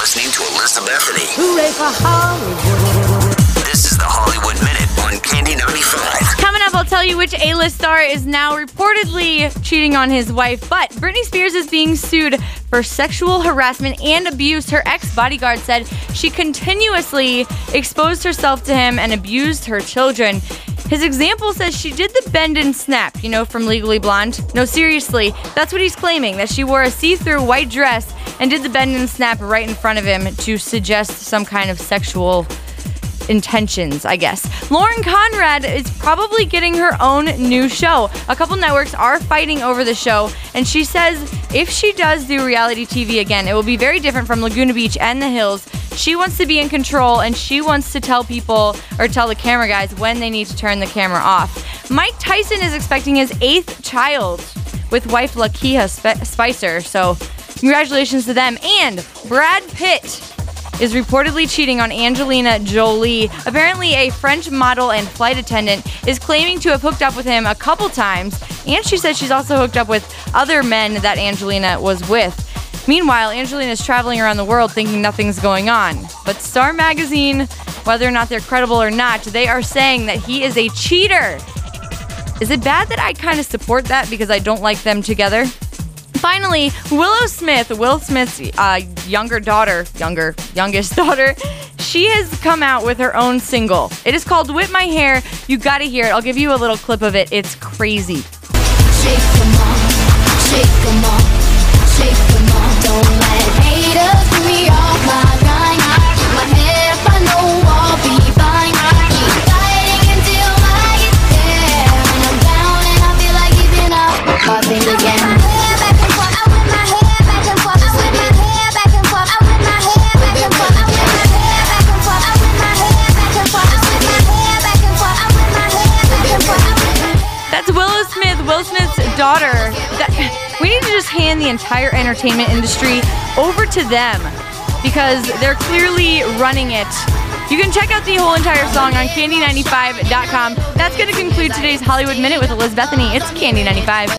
listening to Elizabethany. Hooray for Hollywood. This is the Hollywood Minute on Candy 95. Coming up, I'll tell you which A-list star is now reportedly cheating on his wife. But Britney Spears is being sued for sexual harassment and abuse. Her ex-bodyguard said she continuously exposed herself to him and abused her children. His example says she did the bend and snap, you know, from Legally Blonde. No, seriously, that's what he's claiming that she wore a see through white dress and did the bend and snap right in front of him to suggest some kind of sexual intentions, I guess. Lauren Conrad is probably getting her own new show. A couple networks are fighting over the show, and she says if she does do reality TV again, it will be very different from Laguna Beach and the Hills. She wants to be in control and she wants to tell people or tell the camera guys when they need to turn the camera off. Mike Tyson is expecting his eighth child with wife Lakeisha Spe- Spicer, so congratulations to them. And Brad Pitt is reportedly cheating on Angelina Jolie. Apparently, a French model and flight attendant is claiming to have hooked up with him a couple times, and she said she's also hooked up with other men that Angelina was with. Meanwhile, Angelina is traveling around the world thinking nothing's going on. But Star Magazine, whether or not they're credible or not, they are saying that he is a cheater. Is it bad that I kind of support that because I don't like them together? Finally, Willow Smith, Will Smith's uh, younger daughter, younger, youngest daughter, she has come out with her own single. It is called Whip My Hair. You gotta hear it. I'll give you a little clip of it. It's crazy. Shake 'em off, shake 'em off, shake 'em off. Don't let Will Smith's daughter. That, we need to just hand the entire entertainment industry over to them because they're clearly running it. You can check out the whole entire song on candy95.com. That's going to conclude today's Hollywood Minute with Elizabethany. It's Candy95.